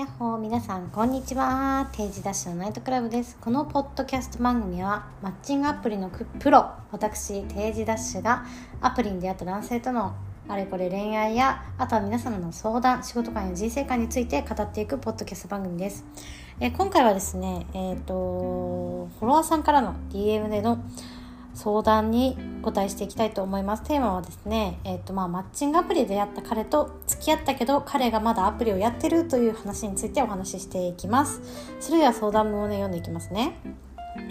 やっほー皆さんこんにちは。定時ダッシュのナイトクラブです。このポッドキャスト番組はマッチングアプリのプロ私定時ダッシュがアプリに出会った男性とのあれこれ恋愛やあとは皆様の相談仕事観や人生観について語っていくポッドキャスト番組です。え今回はですねえっ、ー、とフォロワーさんからの DM での相談に答えしていきたいと思います。テーマはですね、え、ー、とまあマッチングアプリで出会った彼と付き合ったけど彼がまだアプリをやってるという話についてお話ししていきます。それでは相談文をね読んでいきますね。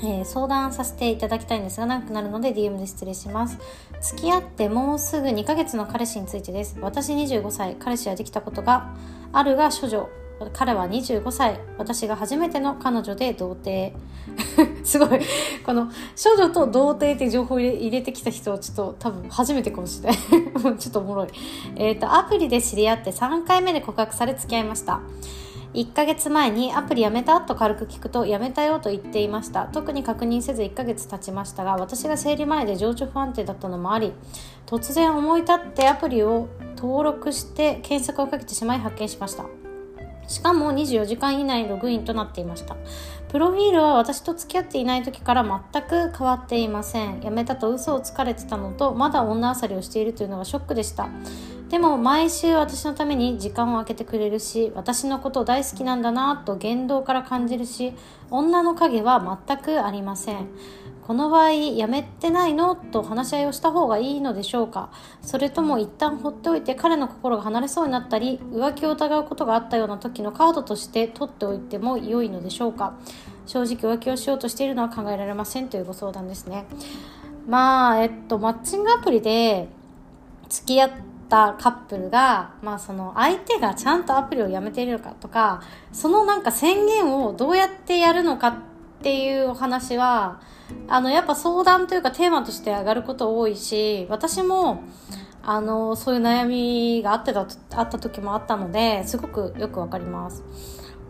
えー、相談させていただきたいんですが長くなるので DM で失礼します付き合ってもうすぐ2ヶ月の彼氏についてです私25歳彼氏はできたことがあるが処女彼は25歳。私が初めての彼女で童貞。すごい。この少女と童貞って情報を入れてきた人はちょっと多分初めてかもしれない。ちょっとおもろい。えっ、ー、とアプリで知り合って3回目で告白され付き合いました。1ヶ月前にアプリやめたと軽く聞くとやめたよと言っていました。特に確認せず1ヶ月経ちましたが私が生理前で情緒不安定だったのもあり突然思い立ってアプリを登録して検索をかけてしまい発見しました。しかも24時間以内ログインとなっていました。プロフィールは私と付き合っていない時から全く変わっていません。辞めたと嘘をつかれてたのと、まだ女漁りをしているというのがショックでした。でも毎週私のために時間を空けてくれるし、私のこと大好きなんだなと言動から感じるし、女の影は全くありません。この場合やめてないの？と話し合いをした方がいいのでしょうか？それとも一旦放っておいて彼の心が離れそうになったり浮気を疑うことがあったような時のカードとして取っておいても良いのでしょうか？正直浮気をしようとしているのは考えられませんというご相談ですね。まあえっとマッチングアプリで付き合ったカップルが、まあその相手がちゃんとアプリをやめているのかとか、そのなんか宣言をどうやってやるのかっていうお話は、あの、やっぱ相談というかテーマとして上がること多いし、私も、あの、そういう悩みがあってた、あった時もあったので、すごくよくわかります。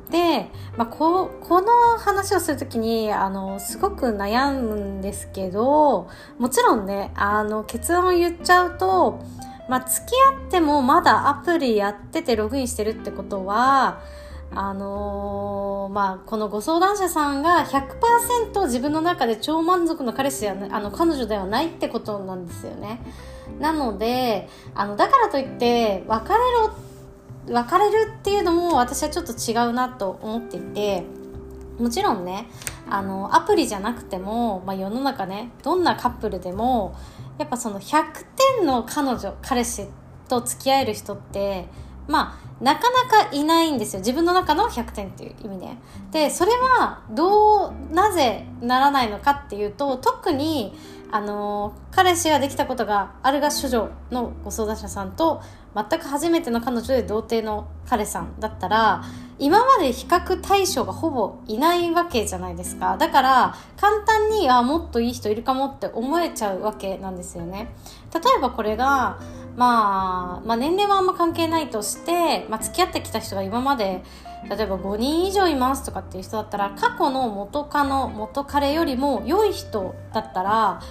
で、まあ、ここの話をするときにあのすごく悩むんですけどもちろんねあの結論を言っちゃうと、まあ、付き合ってもまだアプリやっててログインしてるってことはあのー、まあ、このご相談者さんが100%自分の中で超満足の彼氏や、あの、彼女ではないってことなんですよね。なので、あの、だからといって、別れろ、別れるっていうのも私はちょっと違うなと思っていて、もちろんね、あの、アプリじゃなくても、まあ、世の中ね、どんなカップルでも、やっぱその100点の彼女、彼氏と付き合える人って、まあ、なかなかいないんですよ。自分の中の100点っていう意味で。でそれはどうなぜならないのかっていうと特にあの彼氏ができたことがあるが処女のご相談者さんと全く初めての彼女で童貞の彼さんだったら今まで比較対象がほぼいないわけじゃないですか。だから簡単にあもっといい人いるかもって思えちゃうわけなんですよね。例えばこれがまあ、まあ年齢はあんま関係ないとして、まあ、付き合ってきた人が今まで例えば5人以上いますとかっていう人だったら過去の元カノ元彼よりも良い人だったら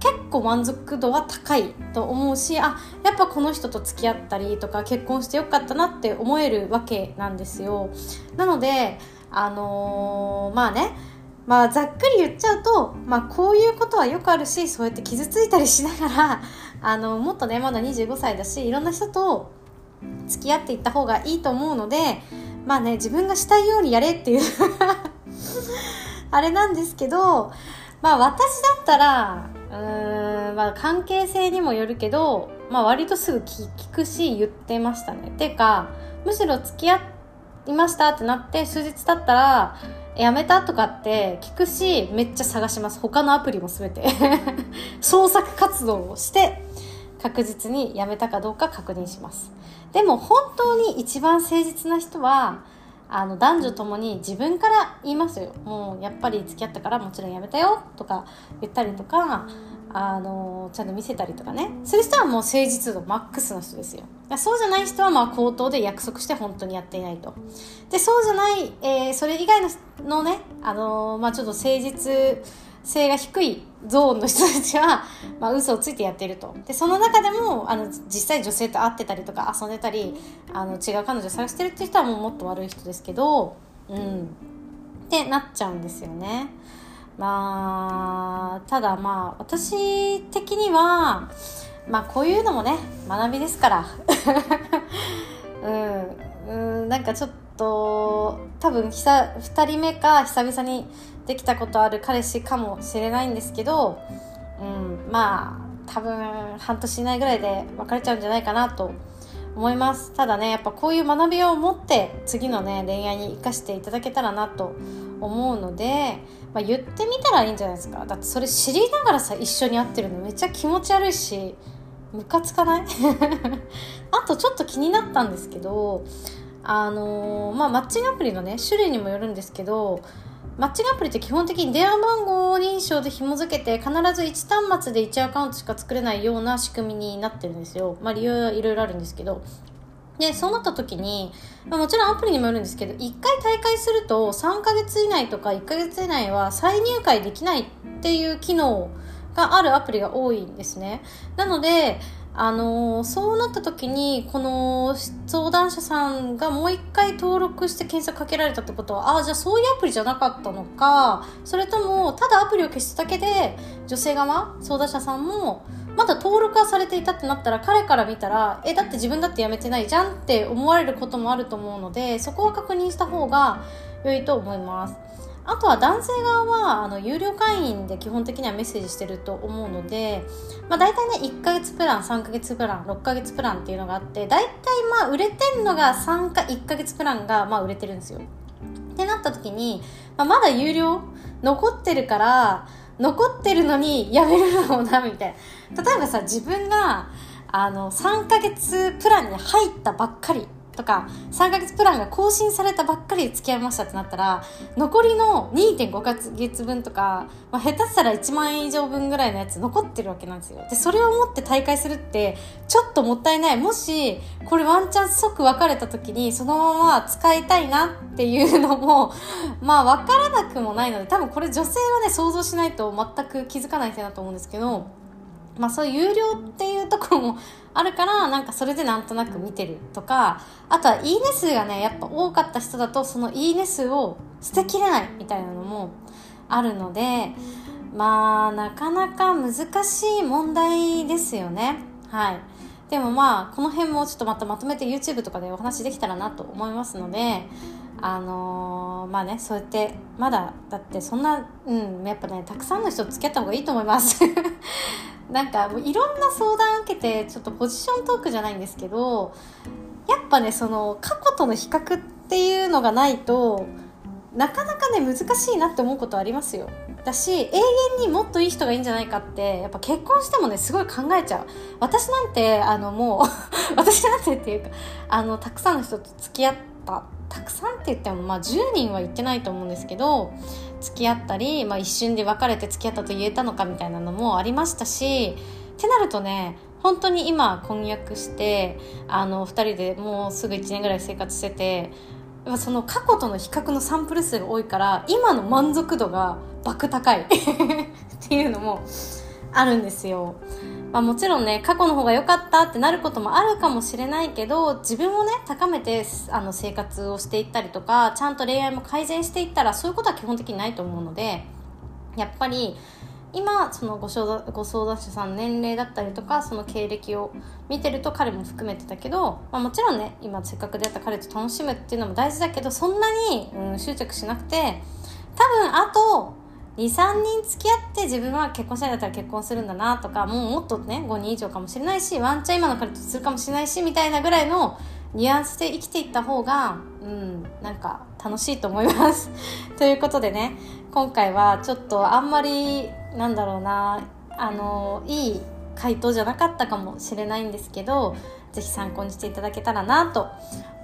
結構満足度は高いと思うしあやっぱこの人と付き合ったりとか結婚してよかったなって思えるわけなんですよ。なのであのー、まあねまあざっくり言っちゃうと、まあ、こういうことはよくあるしそうやって傷ついたりしながらあのもっとねまだ25歳だしいろんな人と付き合っていった方がいいと思うのでまあね自分がしたいようにやれっていう あれなんですけどまあ私だったらうーんまあ関係性にもよるけどまあ割とすぐ聞くし言ってましたね。ていうかむしろ付き合いましたってなって数日経ったらやめたとかって聞くしめっちゃ探します他のアプリも全て 創作活動をして確実にやめたかどうか確認します。でも本当に一番誠実な人はあの男女ともに自分から言いますよ。もうやっぱり付き合ったからもちろんやめたよとか言ったりとかあのちゃんと見せたりとかね。する人はもう誠実度マックスの人ですよ。そうじゃない人はまあ口頭で約束して本当にやっていないと。でそうじゃない、えー、それ以外ののねあのまあちょっと誠実性が低いゾーンの人たちは、まあ、嘘をついてやってると。でその中でもあの実際女性と会ってたりとか遊んでたりあの違う彼女探してるっていう人はもうもっと悪い人ですけどうん。ってなっちゃうんですよね。まあただまあ私的にはまあこういうのもね学びですから。うん。うんなんかちょっとと多分久2人目か久々にできたことある彼氏かもしれないんですけど、うん、まあ多分半年以内ぐらいで別れちゃうんじゃないかなと思います。ただねやっぱこういう学びを持って次のね恋愛に生かしていただけたらなと思うので、まあ、言ってみたらいいんじゃないですか。だってそれ知りながらさ一緒に会ってるのめっちゃ気持ち悪いしムカつかない？あとちょっと気になったんですけどあのー、まあマッチングアプリのね種類にもよるんですけどマッチングアプリって基本的に電話番号認証で紐付けて必ず1端末で1アカウントしか作れないような仕組みになってるんですよ。まあ理由はいろいろあるんですけど。で、そうなった時に、まあ、もちろんアプリにもよるんですけど、1回大会すると3ヶ月以内とか1ヶ月以内は再入会できないっていう機能があるアプリが多いんですね。なので、あの、そうなった時にこの相談者さんがもう一回登録して検索かけられたってことはああじゃあそういうアプリじゃなかったのかそれともただアプリを消しただけで女性側相談者さんもまだ登録はされていたってなったら彼から見たらえだって自分だってやめてないじゃんって思われることもあると思うのでそこは確認した方が良いと思います。あとは男性側はあの有料会員で基本的にはメッセージしてると思うので、まあ、大体ね1ヶ月プラン3ヶ月プラン6ヶ月プランっていうのがあって大体まあ売れてんのが3か1ヶ月プランがまあ売れてるんですよ。ってなった時に、まあ、まだ有料残ってるから残ってるのにやめるのもなみたいな。例えばさ自分があの3ヶ月プランに入ったばっかりとか3ヶ月プランが更新されたばっかりで付き合いましたってなったら残りの2.5ヶ月分とか、まあ、下手したら1万円以上分ぐらいのやつ残ってるわけなんですよ。でそれを持って大会するってちょっともったいない。もしこれワンチャン即別れた時にそのまま使いたいなっていうのも まあ分からなくもないので多分これ女性はね想像しないと全く気づかない点だと思うんですけどまあそういう有料っていうところもあるからなんかそれでなんとなく見てるとかあとはいいね数がねやっぱ多かった人だとそのいいね数を捨てきれないみたいなのもあるのでまあなかなか難しい問題ですよね。はい。でもまあこの辺もちょっとまたまとめて YouTube とかでお話できたらなと思いますのであのー、まあねそうやってまだだってそんなうんやっぱねたくさんの人付き合った方がいいと思います。なんかもういろんな相談受けてちょっとポジショントークじゃないんですけどやっぱねその過去との比較っていうのがないとなかなかね難しいなって思うことありますよ。だし永遠にもっといい人がいいんじゃないかってやっぱ結婚してもねすごい考えちゃう。私なんてあのもう 私なんてっていうかあのたくさんの人と付き合ったたくさんって言ってもまあ10人は言ってないと思うんですけど付き合ったり、まあ、一瞬で別れて付き合ったと言えたのかみたいなのもありましたしってなるとね本当に今婚約してあの2人でもうすぐ1年ぐらい生活しててその過去との比較のサンプル数が多いから今の満足度が爆高い っていうのもあるんですよ。まあ、もちろんね過去の方が良かったってなることもあるかもしれないけど自分をね高めてあの生活をしていったりとかちゃんと恋愛も改善していったらそういうことは基本的にないと思うのでやっぱり今そのご相談ご相談者さん年齢だったりとかその経歴を見てると彼も含めてたけど、まあ、もちろんね今せっかく出会った彼と楽しむっていうのも大事だけどそんなに、うん、執着しなくて多分あと23人付き合って自分は結婚したいんだったら結婚するんだなとかもうもっとね5人以上かもしれないしワンチャン今の彼とするかもしれないしみたいなぐらいのニュアンスで生きていった方がうんなんか楽しいと思います。ということでね今回はちょっとあんまりなんだろうなあのいい回答じゃなかったかもしれないんですけどぜひ参考にしていただけたらなと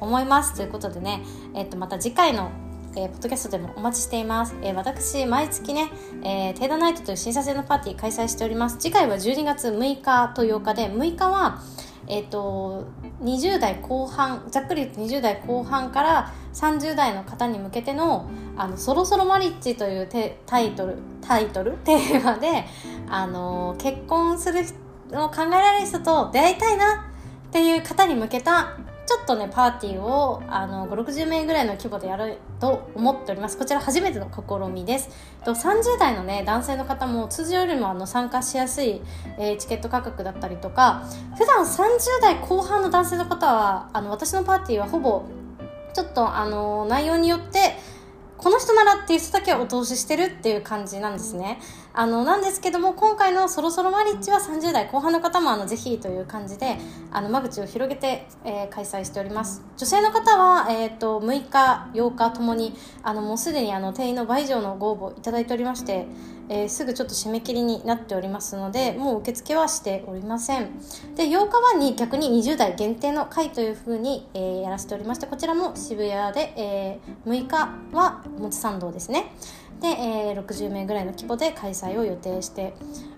思います。ということでね、えっと、また次回のえー、ポッドキャストでもお待ちしています。えー、私、毎月ね、えー、テーダナイトという審査制のパーティー開催しております。次回は12月6日と8日で、6日は、えっ、ー、と、20代後半、ざっくり言うと20代後半から30代の方に向けての、あの、そろそろマリッジというタイトル、タイトル？テーマで、あの結婚するを考えられる人と出会いたいなっていう方に向けたちょっとねパーティーをあの560名ぐらいの規模でやると思っておりますこちら初めての試みです30代のね男性の方も通常よりもあの参加しやすい、えー、チケット価格だったりとか普段30代後半の男性の方はあの私のパーティーはほぼちょっとあの内容によってこの人ならっていう人だけお通ししてるっていう感じなんですね。あの、なんですけども、今回のそろそろマリッジは30代後半の方もあの、ぜひという感じで、あの、間口を広げて、えー、開催しております。女性の方は、えっ、ー、と、6日、8日ともに、あの、もうすでにあの、定員の倍以上のご応募いただいておりまして、えー、すぐちょっと締め切りになっておりますのでもう受付はしておりませんで8日はに逆に20代限定の会というふうに、えー、やらせておりましてこちらも渋谷で、えー、6日は表参道ですねで、えー、60名ぐらいの規模で開催を予定して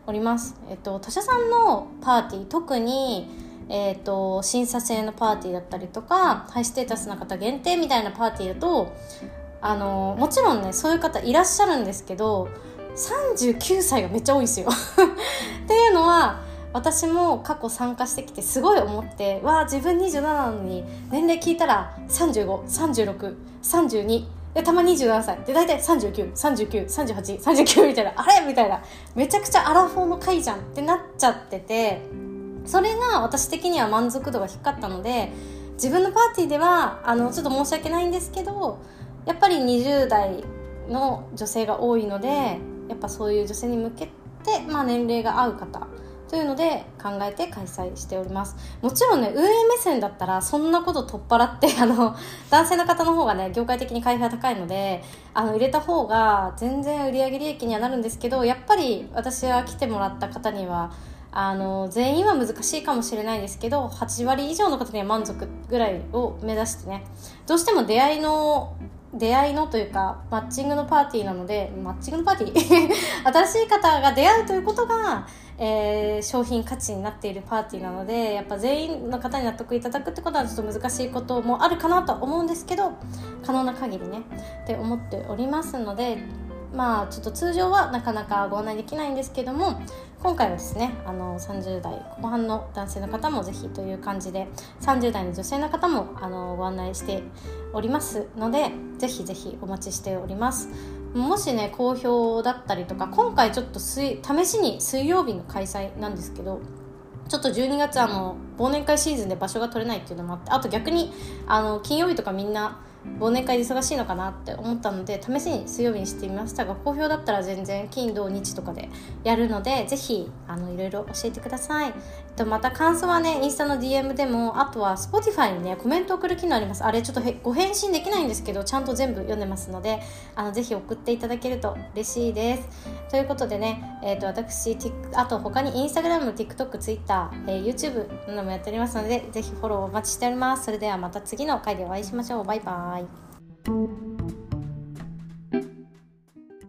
おります、えっと、他社さんのパーティー特にえーと、審査制のパーティーだったりとかハイステータスな方限定みたいなパーティーだとあのもちろんねそういう方いらっしゃるんですけど39歳がめっちゃ多いんですよ。っていうのは私も過去参加してきてすごい思ってわあ自分27なのに年齢聞いたら353632でたま27歳。で大体39393839みたいな。あれ？みたいな。めちゃくちゃアラフォーの回じゃんってなっちゃってて。それが私的には満足度が低かったので自分のパーティーではあのちょっと申し訳ないんですけどやっぱり20代の女性が多いのでやっぱそういう女性に向けて、まあ、年齢が合う方というので考えて開催しております。もちろんね運営目線だったらそんなこと取っ払って あの男性の方の方がね業界的に会費が高いのであの入れた方が全然売上利益にはなるんですけどやっぱり私は来てもらった方にはあの全員は難しいかもしれないですけど8割以上の方には満足ぐらいを目指してねどうしても出会いの出会いのというかマッチングのパーティーなのでマッチングのパーティー？新しい方が出会うということが、えー、商品価値になっているパーティーなのでやっぱ全員の方に納得いただくってことはちょっと難しいこともあるかなとは思うんですけど可能な限りね。って思っておりますのでまあちょっと通常はなかなかご案内できないんですけども今回はですねあの30代後半の男性の方もぜひという感じで30代の女性の方もあのご案内しておりますのでぜひぜひお待ちしております。もしね好評だったりとか今回ちょっと試しに水曜日の開催なんですけどちょっと12月あの忘年会シーズンで場所が取れないっていうのもあってあと逆にあの金曜日とかみんな忘年会で忙しいのかなって思ったので試しに水曜日にしてみました。が好評だったら全然金土日とかでやるのでぜひあのいろいろ教えてください。とまた感想はねインスタの DM でもあとは Spotify にねコメント送る機能あります。あれちょっとご返信できないんですけどちゃんと全部読んでますのであのぜひ送っていただけると嬉しいです。ということでね、えーと、私あと他に Instagram、TikTok、Twitter、えー、YouTube などもやっておりますのでぜひフォローお待ちしております。それではまた次の回でお会いしましょう。バイバーイ。